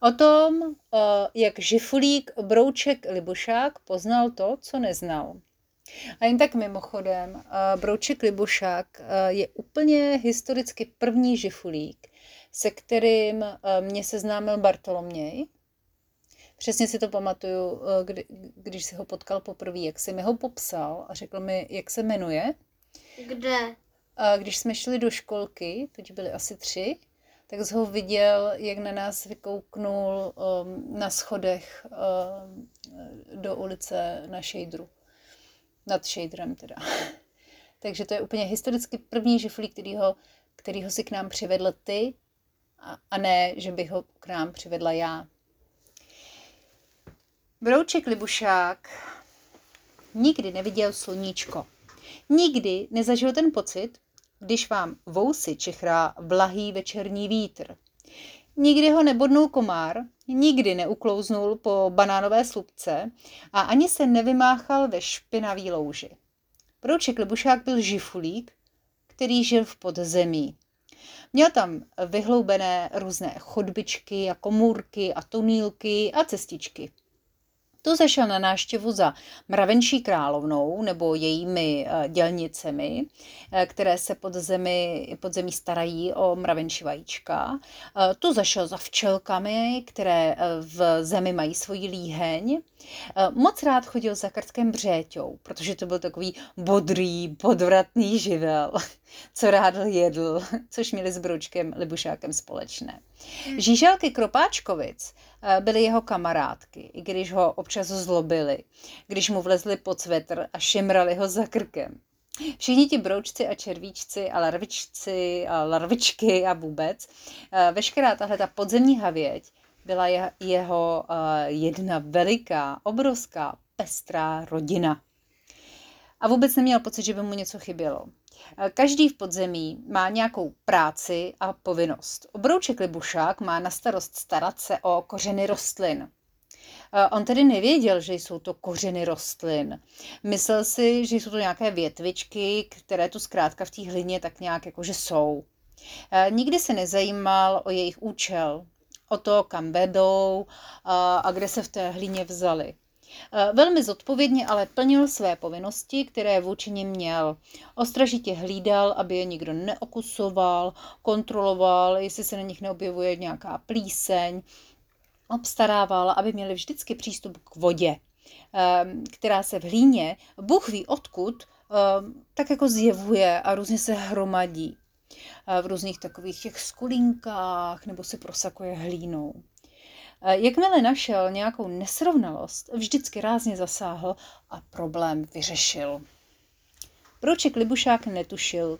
O tom, eh, jak žifulík Brouček Libušák poznal to, co neznal. A jen tak mimochodem, eh, Brouček Libušák eh, je úplně historicky první žifulík, se kterým mě seznámil Bartoloměj. Přesně si to pamatuju, kdy, když si ho potkal poprvé, jak si mi ho popsal a řekl mi, jak se jmenuje. Kde? Když jsme šli do školky, teď byli asi tři, tak jsi ho viděl, jak na nás vykouknul um, na schodech um, do ulice na Šejdru. Nad Šejdrem teda. Takže to je úplně historicky první žiflík, kterýho, kterýho si k nám přivedl ty a, a ne, že bych ho k nám přivedla já. Brouček Libušák nikdy neviděl sluníčko. Nikdy nezažil ten pocit, když vám vousy čechrá vlahý večerní vítr. Nikdy ho nebodnul komár, nikdy neuklouznul po banánové slupce a ani se nevymáchal ve špinavý louži. Prouček Libušák byl žifulík, který žil v podzemí. Měl tam vyhloubené různé chodbičky a komůrky a tunílky a cestičky. To zašel na náštěvu za mravenčí královnou nebo jejími eh, dělnicemi, eh, které se pod, zemi, pod zemí starají o mravenčí vajíčka. Eh, tu zašel za včelkami, které v zemi mají svoji líheň. Moc rád chodil za krtkem břéťou, protože to byl takový bodrý, podvratný živel, co rád jedl, což měli s Bručkem Libušákem společné. Hmm. Žíželky Kropáčkovic Eh, byly jeho kamarádky, i když ho občas zlobili, když mu vlezli pod svetr a šimrali ho za krkem. Všichni ti broučci a červíčci a larvičci a larvičky a vůbec, eh, veškerá tahle ta podzemní havěť byla jeho eh, jedna veliká, obrovská, pestrá rodina. A vůbec neměl pocit, že by mu něco chybělo. Každý v podzemí má nějakou práci a povinnost. Obrouček Libušák má na starost starat se o kořeny rostlin. On tedy nevěděl, že jsou to kořeny rostlin. Myslel si, že jsou to nějaké větvičky, které tu zkrátka v té hlině tak nějak jakože jsou. Nikdy se nezajímal o jejich účel, o to, kam vedou a kde se v té hlíně vzali. Eh, velmi zodpovědně ale plnil své povinnosti, které vůči nim měl. Ostražitě hlídal, aby je nikdo neokusoval, kontroloval, jestli se na nich neobjevuje nějaká plíseň, obstarával, aby měli vždycky přístup k vodě, ehm, která se v hlíně, Bůh ví odkud, ehm, tak jako zjevuje a různě se hromadí eh, v různých takových těch skulinkách nebo se prosakuje hlínou. Jakmile našel nějakou nesrovnalost, vždycky rázně zasáhl a problém vyřešil. Proček Libušák netušil,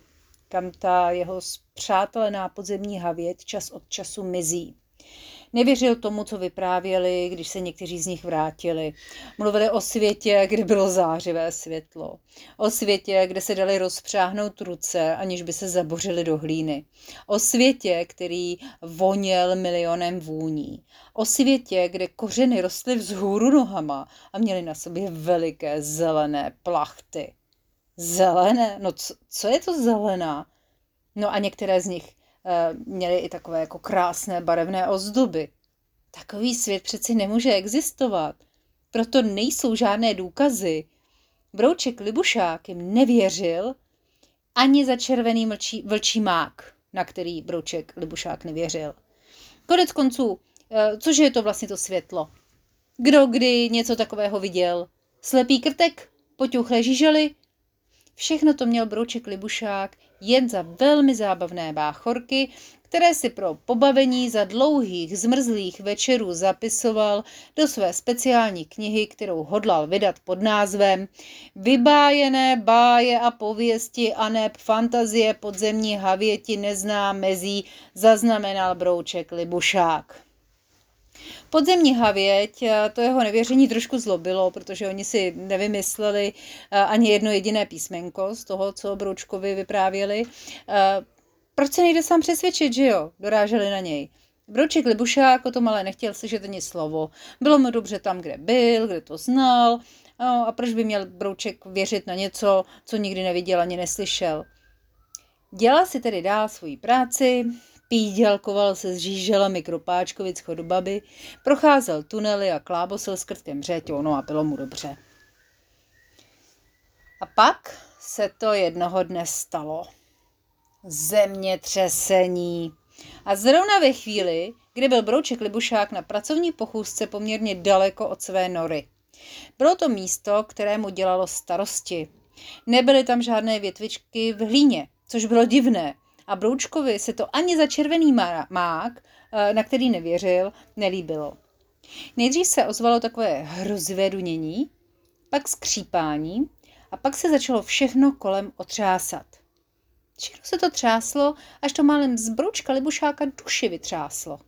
kam ta jeho zpřátelená podzemní havěť čas od času mizí. Nevěřil tomu, co vyprávěli, když se někteří z nich vrátili. Mluvili o světě, kde bylo zářivé světlo. O světě, kde se dali rozpřáhnout ruce, aniž by se zabořili do hlíny. O světě, který voněl milionem vůní. O světě, kde kořeny rostly vzhůru nohama a měly na sobě veliké zelené plachty. Zelené? No co, co je to zelená? No a některé z nich měli i takové jako krásné barevné ozdoby. Takový svět přeci nemůže existovat. Proto nejsou žádné důkazy. Brouček Libušák jim nevěřil ani za červený mlčí, vlčí mák, na který Brouček Libušák nevěřil. Konec konců, eh, cože je to vlastně to světlo? Kdo kdy něco takového viděl? Slepý krtek? Poťuchlé žížely? Všechno to měl Brouček Libušák jen za velmi zábavné báchorky, které si pro pobavení za dlouhých zmrzlých večerů zapisoval do své speciální knihy, kterou hodlal vydat pod názvem Vybájené báje a pověsti a neb fantazie podzemní havěti nezná mezí, zaznamenal Brouček Libušák. Podzemní havěť, eh, to jeho nevěření trošku zlobilo, protože oni si nevymysleli eh, ani jedno jediné písmenko z toho, co Broučkovi vyprávěli. Eh, proč se nejde sám přesvědčit, že jo? Doráželi na něj. Brouček Libušák o tom ale nechtěl slyšet ani slovo. Bylo mu dobře tam, kde byl, kde to znal. No, a proč by měl Brouček věřit na něco, co nikdy neviděl ani neslyšel? Dělal si tedy dál svoji práci, pídělkoval se s žíželami Kropáčkovic chodobaby, procházel tunely a klábosil s krtkem břeťou, no a bylo mu dobře. A pak se to jednoho dne stalo. Zemětřesení. A zrovna ve chvíli, kdy byl Brouček Libušák na pracovní pochůzce poměrně daleko od své nory. Bylo to místo, kterému dělalo starosti. Nebyly tam žádné větvičky v hlíně, což bylo divné. A Broučkovi se to ani za červený mák, eh, na který nevěřil, nelíbilo. Nejdřív se ozvalo takové hrozivé dunění, pak skřípání a pak se začalo všechno kolem otřásat. Všechno se to třáslo, až to málem z broučka Libušáka duši vytřáslo.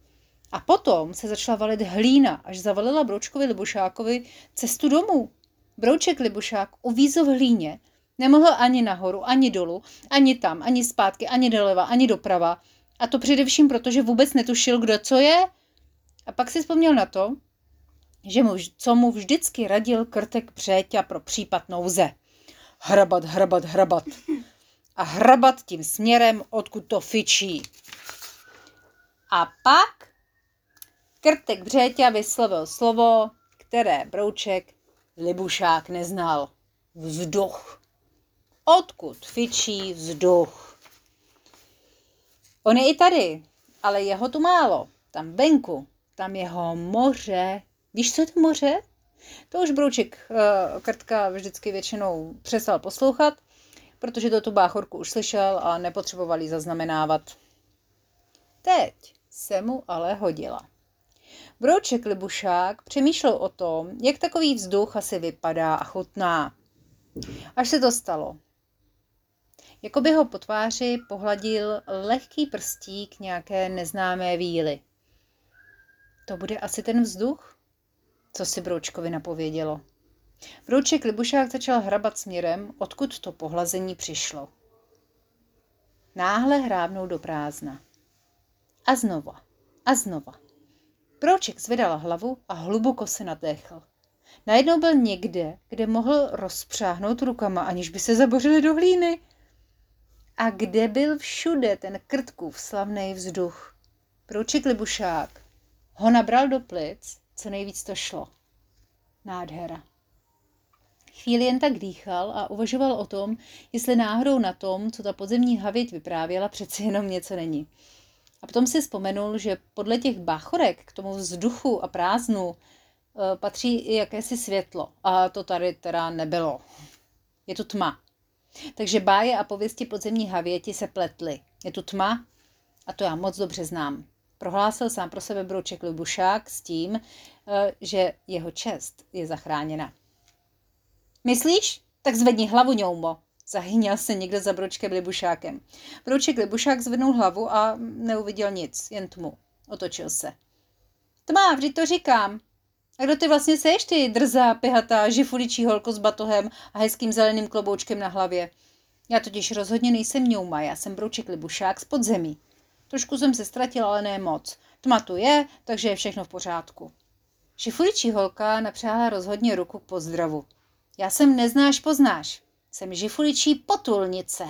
A potom se začala valit hlína, až zavalila Broučkovi Libušákovi cestu domů. Brouček Libušák uvízl v hlíně, nemohl ani nahoru, ani dolů, ani tam, ani zpátky, ani doleva, ani doprava. A to především proto, že vůbec netušil, kdo co je. A pak si vzpomněl na to, že mu, co mu vždycky radil krtek Břeťa pro případ nouze. Hrabat, hrabat, hrabat. A hrabat tím směrem, odkud to fičí. A pak krtek Břeťa vyslovil slovo, které Brouček Libušák neznal. Vzduch. Odkud fičí vzduch? On je i tady, ale jeho tu málo. Tam venku, tam jeho moře. Víš, co je to moře? To už Brouček uh, Krtka vždycky většinou přestal poslouchat, protože to tu báchorku už slyšel a nepotřeboval ji zaznamenávat. Teď se mu ale hodila. Brouček Libušák přemýšlel o tom, jak takový vzduch asi vypadá a chutná. Až se to stalo. Jako by ho po tváři pohladil lehký prstík nějaké neznámé víly. To bude asi ten vzduch? Co si Broučkovi napovědělo. Brouček Libušák začal hrabat směrem, odkud to pohlazení přišlo. Náhle hrábnul do prázdna. A znova. A znova. Brouček zvedal hlavu a hluboko se nadechl. Najednou byl někde, kde mohl rozpřáhnout rukama, aniž by se zabořili do hlíny. A kde byl všude ten krtkův slavný vzduch? Brouček Libušák ho nabral do plic, co nejvíc to šlo. Nádhera. Chvíli jen tak dýchal a uvažoval o tom, jestli náhodou na tom, co ta podzemní havěť vyprávěla, přeci jenom něco není. A potom si vzpomenul, že podle těch báchorek k tomu vzduchu a prázdnu e, patří i jakési světlo. A to tady teda nebylo. Je tu tma. Takže báje a pověsti podzemní havěti se pletly. Je tu tma a to já moc dobře znám. Prohlásil sám pro sebe Brouček Lubušák s tím, e, že jeho čest je zachráněna. Myslíš? Tak zvedni hlavu, ňoumo, Zahyněl se někdo za Broučkem Libušákem. Brouček Libušák zvednul hlavu a neuviděl nic, jen tmu. Otočil se. Tma, vždyť to říkám. A kdo ty vlastně seš, ty drzá, pihatá, žifuličí holko s batohem a hezkým zeleným kloboučkem na hlavě? Já totiž rozhodně nejsem ňouma, já jsem Brouček Libušák z podzemí. Trošku jsem se ztratila, ale ne moc. Tma tu je, takže je všechno v pořádku. Žifuličí holka napřáhla rozhodně ruku k pozdravu. Já jsem neznáš, poznáš. Jsem žifuličí potulnice.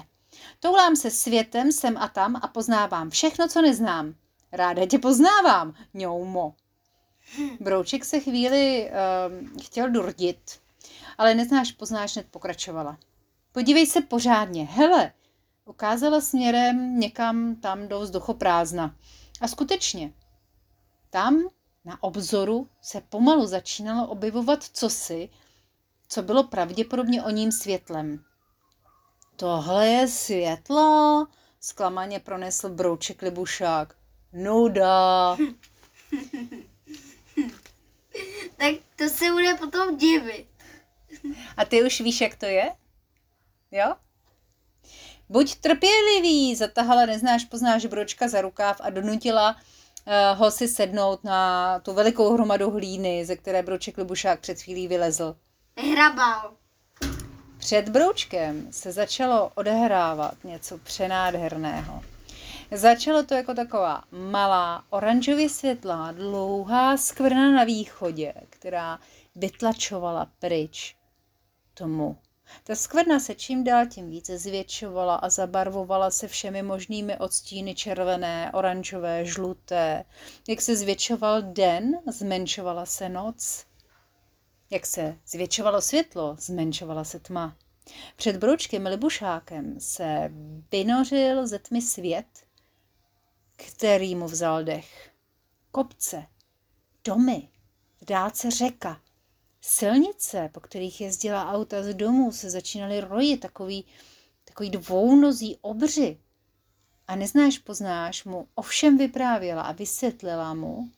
Toulám se světem sem a tam a poznávám všechno, co neznám. Ráda tě poznávám, ňoumo. Brouček se chvíli uh, chtěl durdit, ale neznáš, poznáš, hned pokračovala. Podívej se pořádně, hele, ukázala směrem někam tam do vzduchoprázdna. A skutečně, tam na obzoru se pomalu začínalo objevovat cosi, co bylo pravděpodobně o ním světlem. Tohle je světlo, zklamaně pronesl brouček Libušák. Nuda. tak to se bude potom divit. A ty už víš, jak to je? Jo? Buď trpělivý, zatahala neznáš, poznáš bročka za rukáv a donutila uh, ho si sednout na tu velikou hromadu hlíny, ze které broček Libušák před chvílí vylezl. Hrabal. Před broučkem se začalo odehrávat něco přenádherného. Začalo to jako taková malá, oranžově světlá, dlouhá skvrna na východě, která vytlačovala pryč tomu Ta skvrna se čím dál tím více zvětšovala a zabarvovala se všemi možnými odstíny červené, oranžové, žluté. Jak se zvětšoval den, zmenšovala se noc. Jak se zvětšovalo světlo, zmenšovala se tma. Před broučkem Libušákem se vynořil ze tmy svět, který mu vzal dech. Kopce, domy, v dálce řeka, silnice, po kterých jezdila auta z domů, se začínaly rojit takový, takový dvounozí obři. A neznáš, poznáš mu, ovšem vyprávěla a vysvětlila mu um,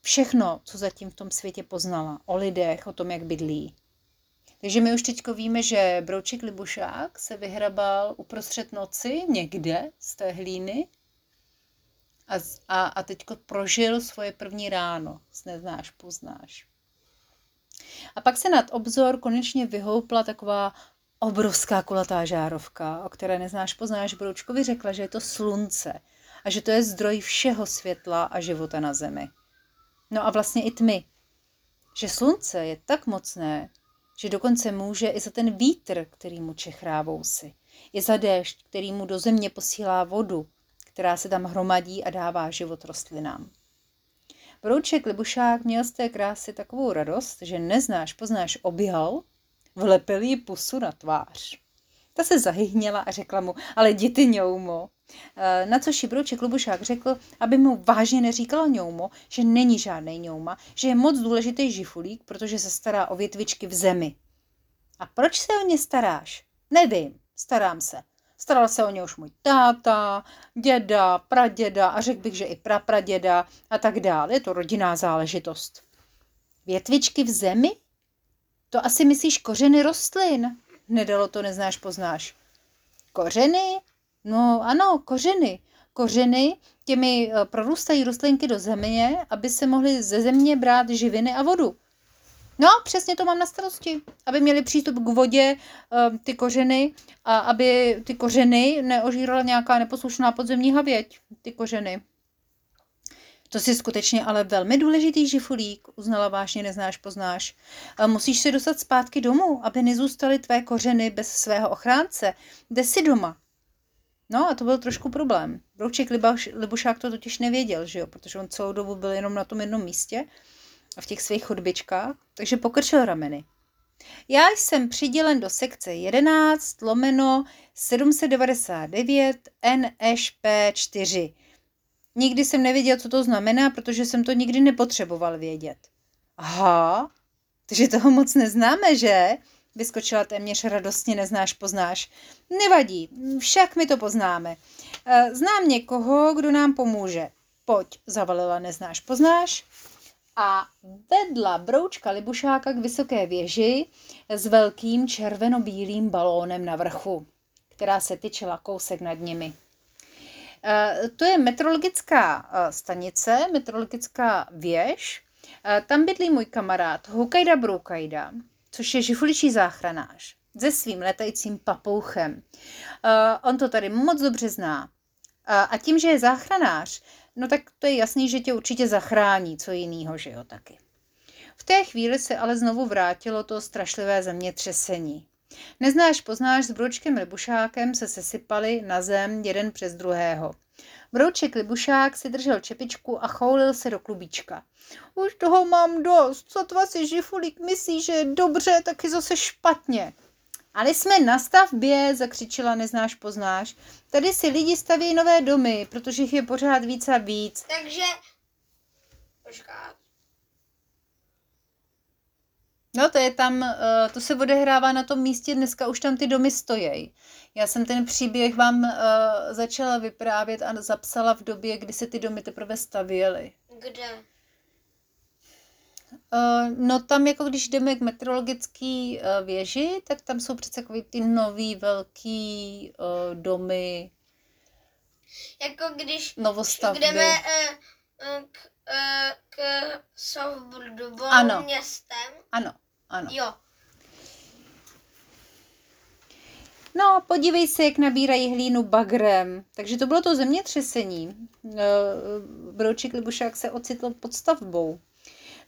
všechno, co zatím v tom světě poznala. O lidech, o tom, jak bydlí. Takže my už teď víme, že Brouček Libušák se vyhrabal uprostřed noci někde z té hlíny a, a, a teď prožil svoje první ráno. Neznáš, poznáš. A pak se nad obzor konečně vyhoupla taková obrovská kulatá žárovka, o které neznáš, poznáš. Broučkovi řekla, že je to slunce a že to je zdroj všeho světla a života na zemi. No a vlastně i tmy. Že slunce je tak mocné, že dokonce může i za ten vítr, který mu čechrá vousy, i za déšť, který mu do země posílá vodu, která se tam hromadí a dává život rostlinám. Brouček Libušák měl z té krásy takovou radost, že neznáš, poznáš, objal, vlepil jí pusu na tvář. Ta se zahyhněla a řekla mu, ale ty ňoumo. Eh, na co Šibrouček Lubušák řekl, aby mu vážně neříkala ňoumo, že není žádný ňouma, že je moc důležitý žifulík, protože se stará o větvičky v zemi. A proč se o ně staráš? Nevím, starám se. Staral se o ně už můj táta, děda, praděda a řekl bych, že i prapraděda a tak dále. Je to rodinná záležitost. Větvičky v zemi? To asi myslíš kořeny rostlin. Nedalo to, neznáš, poznáš. Kořeny? No ano, kořeny. Kořeny těmi eh, prorůstají rostlinky do země, aby se mohly ze země brát živiny a vodu. No, přesně to mám na starosti. Aby měli přístup k vodě eh, ty kořeny a aby ty kořeny neožírala nějaká neposlušná podzemní havěť. Ty kořeny. To si skutečně ale velmi důležitý žifulík, uznala vážně, neznáš, poznáš. Musíš se dostat zpátky domů, aby nezůstaly tvé kořeny bez svého ochránce. Jde si doma. No a to byl trošku problém. Brouček Libušák to totiž nevěděl, že jo, protože on celou dobu byl jenom na tom jednom místě v těch svých chodbičkách, takže pokrčil rameny. Já jsem přidělen do sekce 11 lomeno 799 NŠP 4. Nikdy jsem nevěděl, co to znamená, protože jsem to nikdy nepotřeboval vědět. Aha, takže toho moc neznáme, že? Vyskočila téměř radostně, neznáš, poznáš. Nevadí, však my to poznáme. E, znám někoho, kdo nám pomůže. Pojď, zavalila neznáš, poznáš a vedla broučka Libušáka k vysoké věži s velkým červeno-bílým balónem na vrchu, která se tyčela kousek nad nimi. E, to je metrologická e, stanice, metrologická věž. Tam bydlí můj kamarád Hukajda Broukajda, což je žifuličí záchranář se svým letajícím papouchem. On to tady moc dobře zná. A tím, že je záchranář, no tak to je jasný, že tě určitě zachrání, co jiného, že jo, taky. V té chvíli se ale znovu vrátilo to strašlivé zemětřesení. Neznáš, poznáš, s Broučkem Libušákem se sesypali na zem jeden přes druhého. Brouček Libušák si držel čepičku a choulil se do klubíčka. Už toho mám dost, co tva si žifulík myslí, že je dobře, tak je zase špatně. Ale jsme na stavbě, zakřičela neznáš, poznáš. Tady si lidi staví nové domy, protože jich je pořád víc a víc. Takže... Počkat. No to je tam, eh, to se odehrává na tom místě, dneska už tam ty domy stojí. Já jsem ten příběh vám uh, začala vyprávět a zapsala v době, kdy se ty domy teprve stavěly. Kde? Uh, no tam jako když jdeme k meteorologické uh, věži, tak tam jsou přece takový ty nový velký domy. Jako když novostavby. jdeme k, k Softboardu ano. městem. Ano, ano. Jo. No, podívej se, jak nabírají hlínu bagrem. Takže to bylo to zemětřesení. Brouček Libušák se ocitl pod stavbou.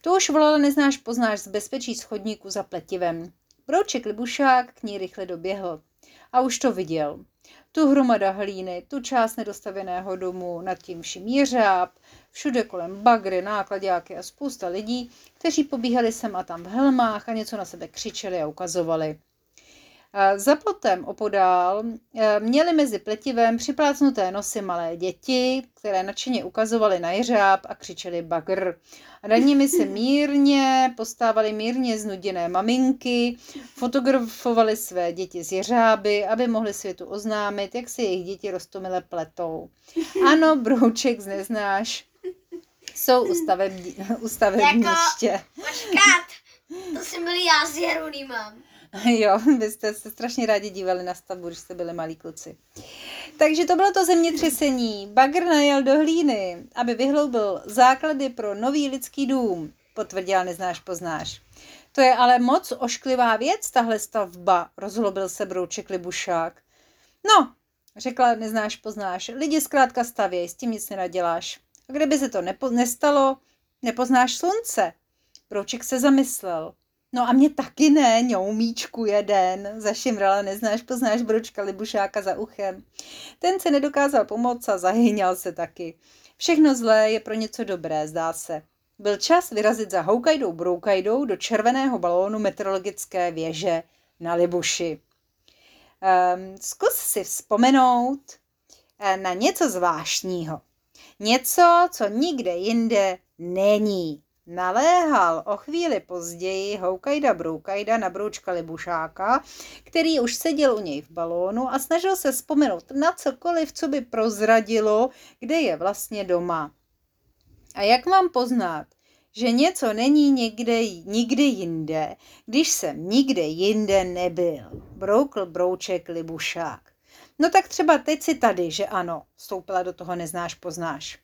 To už volala neznáš, poznáš z bezpečí schodníku za pletivem. Brouček Libušák k ní rychle doběhl. A už to viděl. Tu hromada hlíny, tu část nedostavěného domu, nad tím vším jeřáb, všude kolem bagry, nákladňáky a spousta lidí, kteří pobíhali sem a tam v helmách a něco na sebe křičeli a ukazovali. Za plotem opodál e, měli mezi pletivem připlácnuté nosy malé děti, které nadšeně ukazovaly na jeřáb a křičeli bagr. A nad nimi se mírně postávaly mírně znuděné maminky, fotografovali své děti z jeřáby, aby mohli světu oznámit, jak si jejich děti roztomile pletou. Ano, brouček zneznáš, jsou u, stavební, u stavebniště. Jako, počkat, to jsem byl já s Jerunýmem. Jo, vy jste se strašně rádi dívali na stavbu, když jste byli malí kluci. Takže to bylo to zemětřesení. Bagr najel do hlíny, aby vyhloubil základy pro nový lidský dům, potvrdil neznáš, poznáš. To je ale moc ošklivá věc, tahle stavba, rozhlobil se brouček Libušák. No, řekla neznáš, poznáš. Lidi zkrátka stavějí, s tím nic nenaděláš. A kdyby se to nepo- nestalo, nepoznáš slunce. Brouček se zamyslel. No a mě taky ne, ňoumíčku jeden, zašimrala, neznáš, poznáš bročka Libušáka za uchem. Ten se nedokázal pomoct a zahyňal se taky. Všechno zlé je pro něco dobré, zdá se. Byl čas vyrazit za Houkajdou Broukajdou do červeného balónu meteorologické věže na Libuši. Um, zkus si vzpomenout eh, na něco zvláštního. Něco, co nikde jinde není. Naléhal o chvíli později Houkajda Broukajda na broučka Libušáka, který už seděl u něj v balónu a snažil se vzpomenout na cokoliv, co by prozradilo, kde je vlastně doma. A jak mám poznat, že něco není někde, nikde jinde, když jsem nikde jinde nebyl? Broukl brouček Libušák. No tak třeba teď si tady, že ano, vstoupila do toho neznáš, poznáš.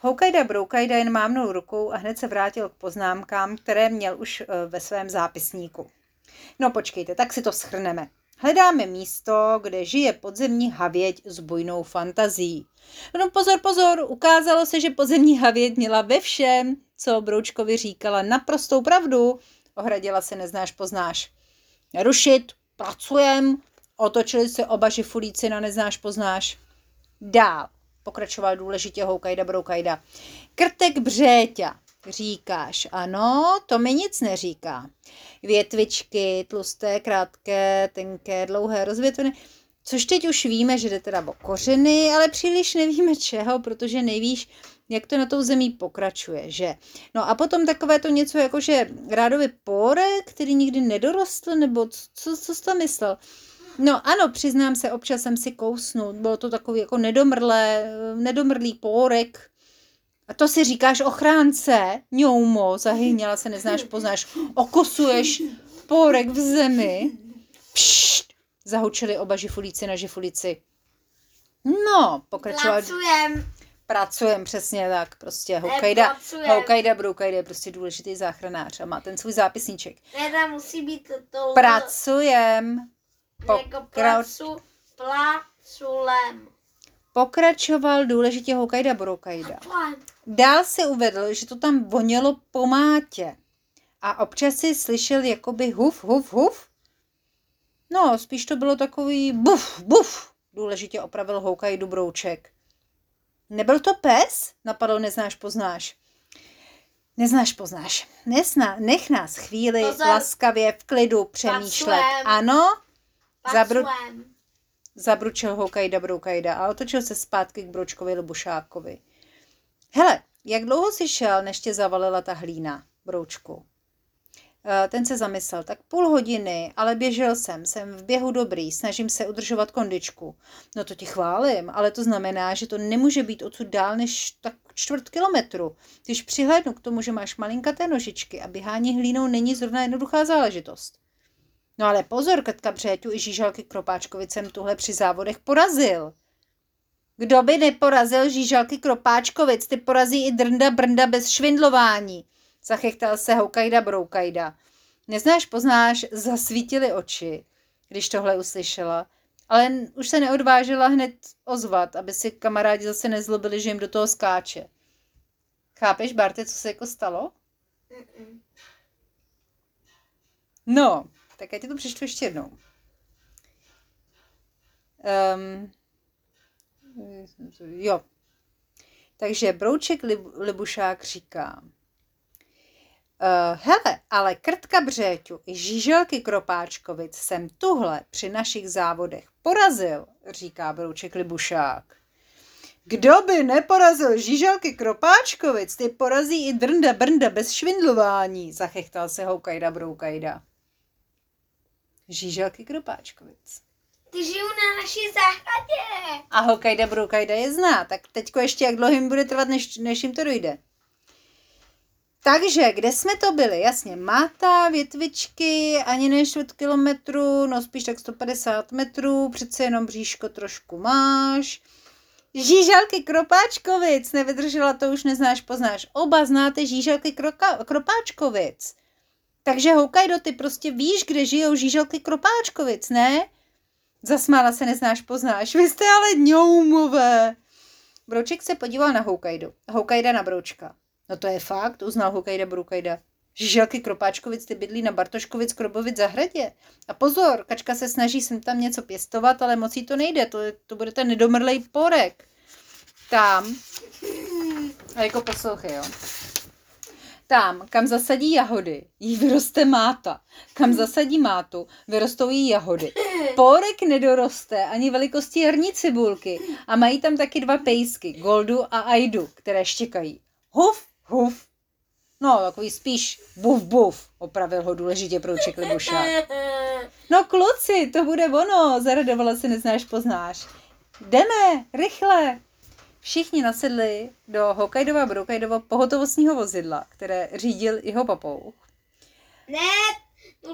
Houkajda Broukajda jen mávnul rukou a hned se vrátil k poznámkám, které měl už eh, ve svém zápisníku. No počkejte, tak si to schrneme. Hledáme místo, kde žije podzemní havěť s bujnou fantazí. No pozor, pozor, ukázalo se, že podzemní havěť měla ve všem, co Broučkovi říkala, naprostou pravdu. Ohradila se neznáš, poznáš. Nerušit, pracujem, otočili se oba žifulíci na neznáš, poznáš. Dál pokračoval důležitě Houkajda Broukajda. Krtek břéťa, říkáš, ano, to mi nic neříká. Větvičky, tlusté, krátké, tenké, dlouhé, rozvětvené, což teď už víme, že jde teda o kořeny, ale příliš nevíme čeho, protože nevíš, jak to na tou zemí pokračuje, že? No a potom takové to něco jako, že rádovi pórek, který nikdy nedorostl, nebo co, co jsi tam myslel? No ano, přiznám se, občas jsem si kousnul. Bylo to takový jako nedomrlé, nedomrlý pórek. A to si říkáš ochránce, ňoumo, zahyněla se, neznáš, poznáš, okosuješ pórek v zemi. Pšt, zahučili oba žifulíci na žifulici. No, pokračovat. Pracujem. Pracujem, přesně tak, prostě Houkajda, Houkajda Broukajda je prostě důležitý záchranář a má ten svůj zápisníček. Ne, tam musí být to... Pracujem, Pokra- placulem. Pokračoval důležitě Hokajda Borokajda. Dál si uvedl, že to tam vonělo po mátě. A občas si slyšel jakoby huf, huf, huf. No, spíš to bylo takový buf, buf, důležitě opravil Houkajdu Brouček. Nebyl to pes? Napadl neznáš, poznáš. Neznáš, poznáš. Nesna, nech nás chvíli Pozor. laskavě v klidu přemýšlet. Paclem. Ano? Zabru... Zabručil ho Kajda Broukajda a otočil se zpátky k Bročkovi Lubušákovi. Hele, jak dlouho jsi šel, než tě zavalila ta hlína, Broučku? Eh, ten se zamyslel, tak půl hodiny, ale běžel jsem, jsem v běhu dobrý, snažím se udržovat kondičku. No to ti chválím, ale to znamená, že to nemůže být odsud dál než tak čtvrt kilometru. Když přihlédnu k tomu, že máš malinkaté nožičky a běhání hlínou není zrovna jednoduchá záležitost. No ale pozor, Katka Břeťu i Žížalky Kropáčkovicem tuhle při závodech porazil. Kdo by neporazil Žížalky Kropáčkovic, ty porazí i Drnda Brnda bez švindlování. Zachechtal se Houkajda Broukajda. Neznáš, poznáš, zasvítily oči, když tohle uslyšela. Ale už se neodvážila hned ozvat, aby si kamarádi zase nezlobili, že jim do toho skáče. Chápeš, Barte, co se jako stalo? No, Tak já ti to přečtu ještě jednou. Um, jo. Takže Brouček Libušák říká, Uh, hele, ale Krtka Břeťu i Žíželky Kropáčkovic jsem tuhle při našich závodech porazil, říká Brouček Libušák. Kdo by neporazil Žíželky Kropáčkovic, ty porazí i Drnda Brnda bez švindlování, zachechtal se Houkajda Broukajda. Žíželky Kropáčkovic. Ty žijou na naší zahradě. A Hokajda Broukajda je zná, tak teďko ještě jak dlouho jim bude trvat, než, než jim to dojde. Takže, kde jsme to byli? Jasně, Máta, větvičky, ani ne čtvrt kilometru, no spíš tak 150 metrů, přece jenom bříško trošku máš. Žížalky Kropáčkovic, nevydržela to už neznáš, poznáš. Oba znáte Žížalky Kroka, Kropáčkovic. Takže Houkajdo, ty prostě víš, kde žijou Žížalky Kropáčkovic, ne? Zasmála se neznáš, poznáš. Vy jste ale ňoumové. Brouček se podíval na Houkajdu. Houkajda na Broučka. No to je fakt, uznal Hokejda Brukajda. Žiželky Kropáčkovic ty bydlí na Bartoškovic Krobovic zahradě. A pozor, kačka se snaží sem tam něco pěstovat, ale moc jí to nejde, to, to bude ten nedomrlej porek. Tam, a jako poslouchej, jo. Tam, kam zasadí jahody, jí vyroste máta. Kam zasadí mátu, vyrostou jí jahody. Porek nedoroste ani velikosti jarní cibulky a mají tam taky dva pejsky, Goldu a Aidu, které štěkají. Huf, huf. No, takový spíš buf, buf, opravil ho důležitě průček Libušák. No kluci, to bude ono, zaradovala se neznáš, poznáš. Jdeme, rychle. Všichni nasedli do Hokkaidova Brokaidova pohotovostního vozidla, které řídil jeho papou. Ne,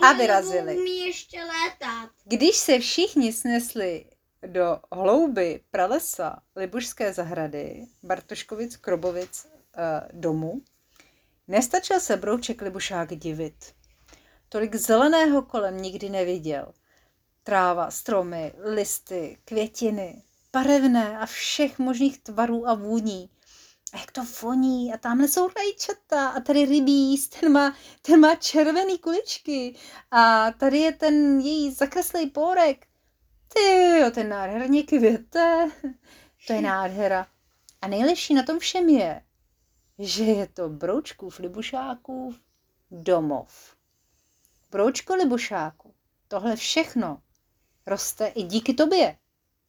a vyrazili. Umí ještě létat. Když se všichni snesli do hlouby pralesa Libušské zahrady, Bartoškovic, Krobovic uh, domu, nestačil se brouček Libušák divit. Tolik zeleného kolem nikdy neviděl. Tráva, stromy, listy, květiny, barevné a všech možných tvarů a vůní. A jak to voní, a tamhle jsou rajčata, a tady rybíz, ten má, ten má červený kuličky, a tady je ten její zakreslý pórek. Ty, jo, ten nádherně květe, to je nádhera. A nejlepší na tom všem je, že je to Broučkův Libušákův domov. Broučko Libušáku, tohle všechno roste i díky tobě,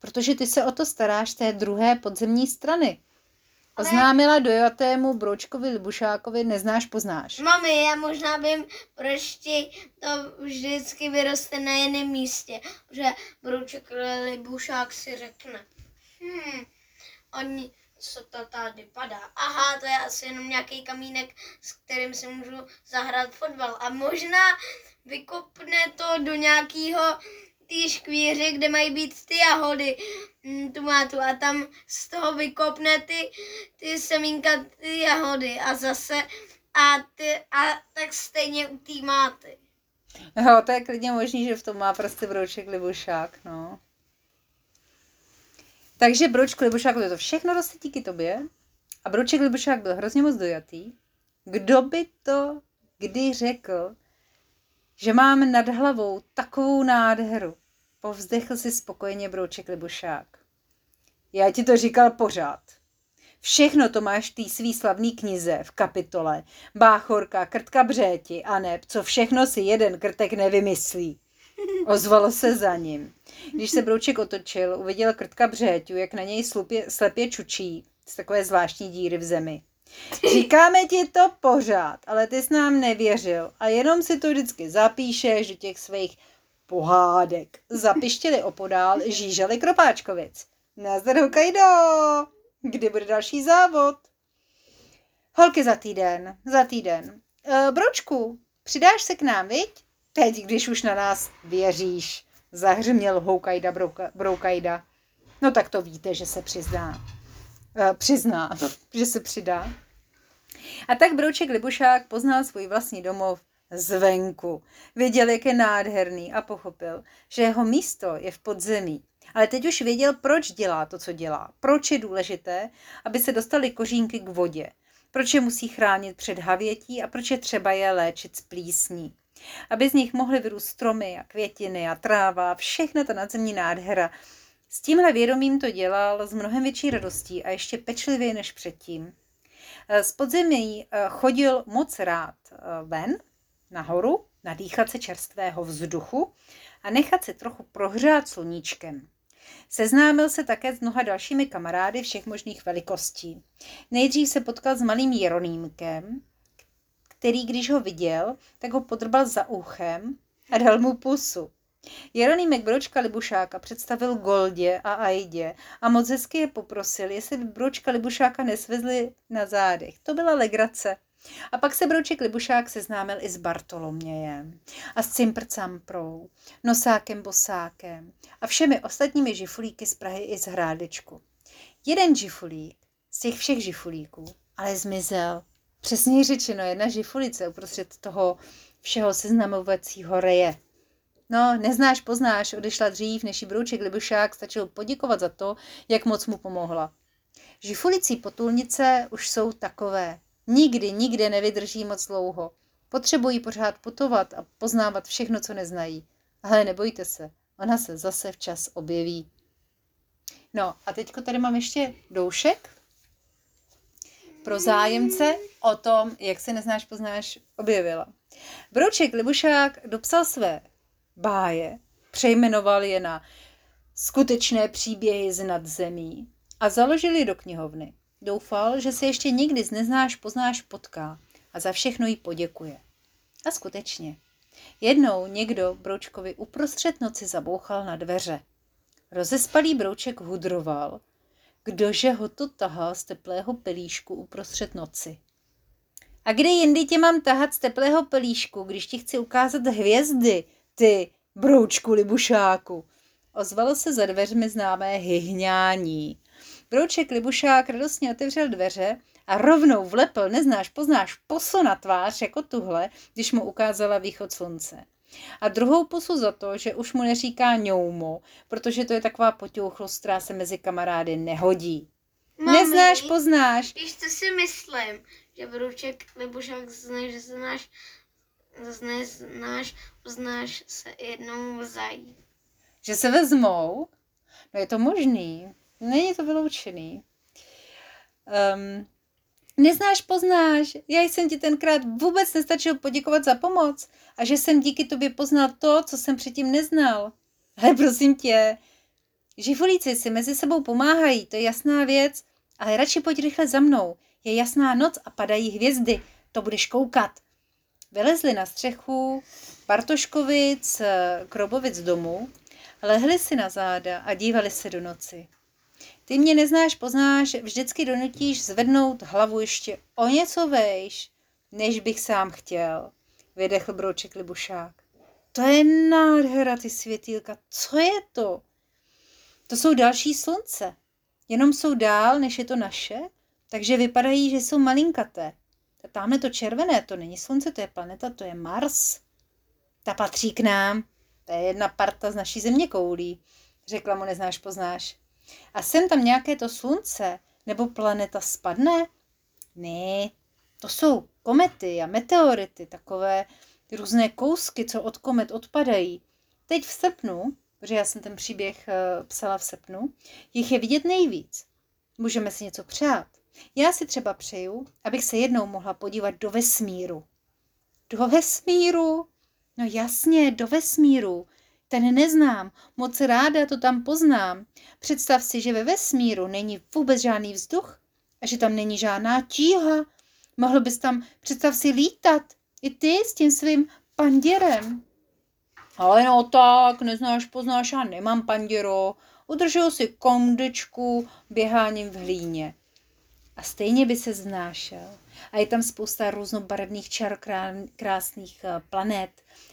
protože ty se o to staráš té druhé podzemní strany. Oznámila dojatému Broučkovi Libušákovi, neznáš, poznáš. Mami, já možná vím, proč ti to vždycky vyroste na jiném místě, že Brouček Libušák si řekne, hm, oni, co to tady padá. Aha, to je asi jenom nějaký kamínek, s kterým si můžu zahrát fotbal. A možná vykopne to do nějakého ty škvíře, kde mají být ty jahody, mm, tu a tam z toho vykopne ty, ty semínka, ty jahody a zase a, ty, a tak stejně u té máty. Jo, to je klidně možný, že v tom má prostě brouček libušák, no. Takže Brouček Libušák, to všechno roste díky tobě. A Brouček Libušák byl hrozně moc dojatý. Kdo by to kdy řekl, že mám nad hlavou takovou nádheru? Povzdechl si spokojeně Brouček Libušák. Já ti to říkal pořád. Všechno to máš v té svý slavný knize v kapitole. Báchorka, krtka břéti a neb, co všechno si jeden krtek nevymyslí. Ozvalo se za ním. Když se Brouček otočil, uviděl krtka břeťu, jak na něj slupě, slepě čučí z takové zvláštní díry v zemi. Říkáme ti to pořád, ale ty jsi nám nevěřil a jenom si to vždycky zapíšeš do těch svých pohádek. Zapištěli opodál žíželi Kropáčkovic. Nazdar Hokaido! Kdy bude další závod? Holky za týden, za týden. E, Bročku, přidáš se k nám, viď? Teď, když už na nás věříš, zahřměl Houkajda Broukajda. No tak to víte, že se přizná. E, přizná, že se přidá. A tak Brouček Libušák poznal svůj vlastní domov zvenku. Věděl, jak je nádherný a pochopil, že jeho místo je v podzemí. Ale teď už věděl, proč dělá to, co dělá. Proč je důležité, aby se dostali kořínky k vodě. Proč je musí chránit před havětí a proč je třeba je léčit z plísní. aby z nich mohly vyrůst stromy a květiny a tráva, všechna ta nadzemní nádhera. S tímhle vědomím to dělal s mnohem větší radostí a ještě pečlivěji než předtím. Z podzemí eh, chodil moc rád eh, ven, nahoru, nadýchat se čerstvého vzduchu a nechat se trochu prohřát sluníčkem. Seznámil se také s mnoha dalšími kamarády všech možných velikostí. Nejdřív se potkal s malým Jeronýmkem, který, když ho viděl, tak ho podrbal za uchem a dal mu pusu. Jeronýmek Bročka Libušáka představil Goldě a Aidě a moc hezky je poprosil, jestli by Bročka Libušáka nesvezli na zádech. To byla legrace. A pak se Brouček Libušák seznámil i s Bartolomějem a s Cimprcamprou, Nosákem Bosákem a všemi ostatními žifulíky z Prahy i z Hrádečku. Jeden žifulík z těch všech žifulíků ale zmizel. Přesněji řečeno, jedna žifulice uprostřed toho všeho seznamovacího reje. No, neznáš, poznáš, odešla dřív, než jí Brouček Libušák stačil poděkovat za to, jak moc mu pomohla. Žifulicí potulnice už jsou takové. Nikdy, nikde nevydrží moc dlouho. Potřebují pořád putovat a poznávat všechno, co neznají. Ale nebojte se, ona se zase včas objeví. No a teďko tady mám ještě doušek pro zájemce o tom, jak se neznáš, poznáš, objevila. Brouček Libušák dopsal své báje, přejmenoval je na skutečné příběhy z nadzemí a založil je do knihovny. Doufal, že se ještě nikdy z neznáš poznáš potká a za všechno jí poděkuje. A skutečně. Jednou někdo Broučkovi uprostřed noci zabouchal na dveře. Rozespalý Brouček hudroval, kdože ho to tahal z teplého pelíšku uprostřed noci. A kde jindy tě mám tahat z teplého pelíšku, když ti chci ukázat hvězdy, ty broučku libušáku? Ozvalo se za dveřmi známé hyhňání. Brouček Libušák radostně otevřel dveře a rovnou vlepl, neznáš, poznáš, posu na tvář jako tuhle, když mu ukázala východ slunce. A druhou pusu za to, že už mu neříká ňoumu, protože to je taková potěuchlost, která se mezi kamarády nehodí. Mami, neznáš, poznáš. Víš, co si myslím? Že Brouček Libušák znáš, že znáš, neznáš, poznáš se jednou zajít. Že se vezmou? No je to možný. Není to vyloučený. Um, neznáš, poznáš. Já jsem ti tenkrát vůbec nestačil poděkovat za pomoc a že jsem díky tobě poznal to, co jsem předtím neznal. Ale prosím tě, živolíci si mezi sebou pomáhají, to je jasná věc, ale radši pojď rychle za mnou. Je jasná noc a padají hvězdy, to budeš koukat. Vylezli na střechu Bartoškovic, Krobovic domu, lehli si na záda a dívali se do noci. Ty mě neznáš, poznáš, vždycky donutíš zvednout hlavu ještě o něco vejš, než bych sám chtěl, vydechl brouček Libušák. To je nádhera, ty světýlka, co je to? To jsou další slunce, jenom jsou dál, než je to naše, takže vypadají, že jsou malinkaté. Tamhle to červené, to není slunce, to je planeta, to je Mars. Ta patří k nám, to je jedna parta z naší země koulí, řekla mu neznáš, poznáš. A sem tam nějaké to slunce nebo planeta spadne? Ne, to jsou komety a meteority, takové různé kousky, co od komet odpadají. Teď v srpnu, protože já jsem ten příběh eh, psala v srpnu, jich je vidět nejvíc. Můžeme si něco přát. Já si třeba přeju, abych se jednou mohla podívat do vesmíru. Do vesmíru? No jasně, do vesmíru. Ten neznám, moc ráda to tam poznám. Představ si, že ve vesmíru není vůbec žádný vzduch a že tam není žádná tíha. Mohl bys tam, představ si, lítat. I ty s tím svým panděrem. Ale no tak, neznáš, poznáš, já nemám panděro. Udržel si kondečku běháním v hlíně. A stejně by se znášel. A je tam spousta různobarevných čarokrásných eh, planet.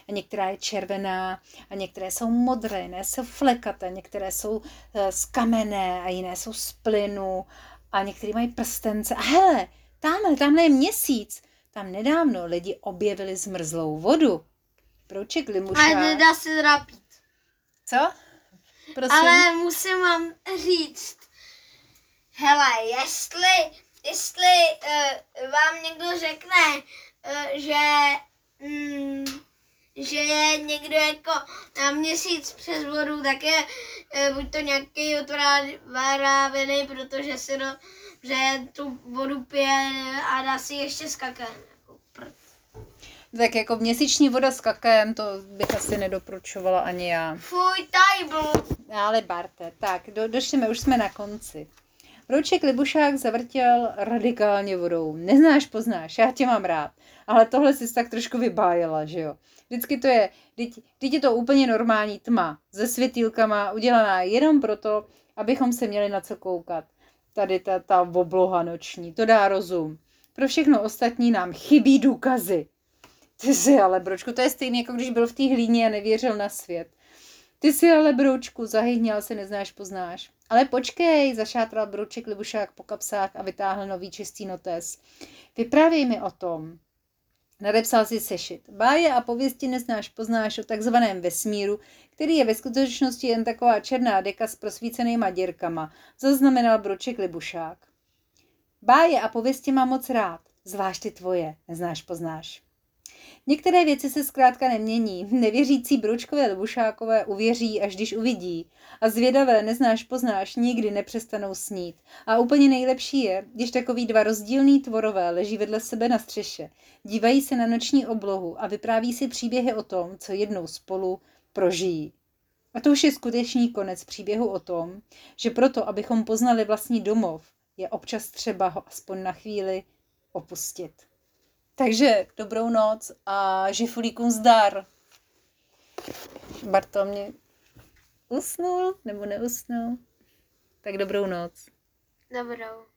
A některá je červená, a některé jsou modré, jiné jsou flekaté, některé jsou eh, z kamenné a jiné jsou z plynu a některé mají prstence. A hele, tamhle, tamhle je měsíc. Tam nedávno lidi objevili zmrzlou vodu. Prouček limuša. Ale nedá se drapit. Co? Prosím. Ale musím vám říct, hele, jestli jestli uh, někdo řekne, uh, že mm, že je někdo jako na měsíc přes vodu, tak je eh, buď to nějaký otrávený, protože si do, že tu vodu pije a dá si ještě skakat. Jako. Tak jako měsíční voda s kakem, to bych asi nedoporučovala ani já. Fuj, tajbl. Ale Barte, tak, do, došli už jsme na konci. Brouček Libušák zavrtěl radikálně vodou. Neznáš, poznáš, já tě mám rád. Ale tohle jsi tak trošku vybájela, že jo? Vždycky to je, teď, teď je to úplně normální tma se světýlkama, udělaná jenom proto, abychom se měli na co koukat. Tady ta, ta obloha noční, to dá rozum. Pro všechno ostatní nám chybí důkazy. Ty si ale, bročku, to je stejné, jako když byl v té hlíně a nevěřil na svět. Ty si ale, broučku, zahyhněl se, neznáš, poznáš. Ale počkej, zašátral brouček Libušák po kapsách a vytáhl nový čistý notes. Vyprávěj mi o tom. Nadepsal si sešit. Báje a pověsti neznáš, poznáš o takzvaném vesmíru, který je ve skutečnosti jen taková černá deka s prosvícenýma dírkama, zaznamenal Broček Libušák. Báje a pověsti mám moc rád, zvlášť ty tvoje, neznáš, poznáš. Některé věci se zkrátka nemění. Nevěřící Bručkové Libušákové uvěří, až když uvidí. A zvědavé neznáš, poznáš, nikdy nepřestanou snít. A úplně nejlepší je, když takový dva rozdílní tvorové leží vedle sebe na střeše, dívají se na noční oblohu a vypráví si příběhy o tom, co jednou spolu prožijí. A to už je skutečný konec příběhu o tom, že proto, abychom poznali vlastní domov, je občas třeba ho aspoň na chvíli opustit. Takže dobrou noc a žifulíkům zdar. Barto mě usnul nebo neusnul? Tak dobrou noc. Dobrou.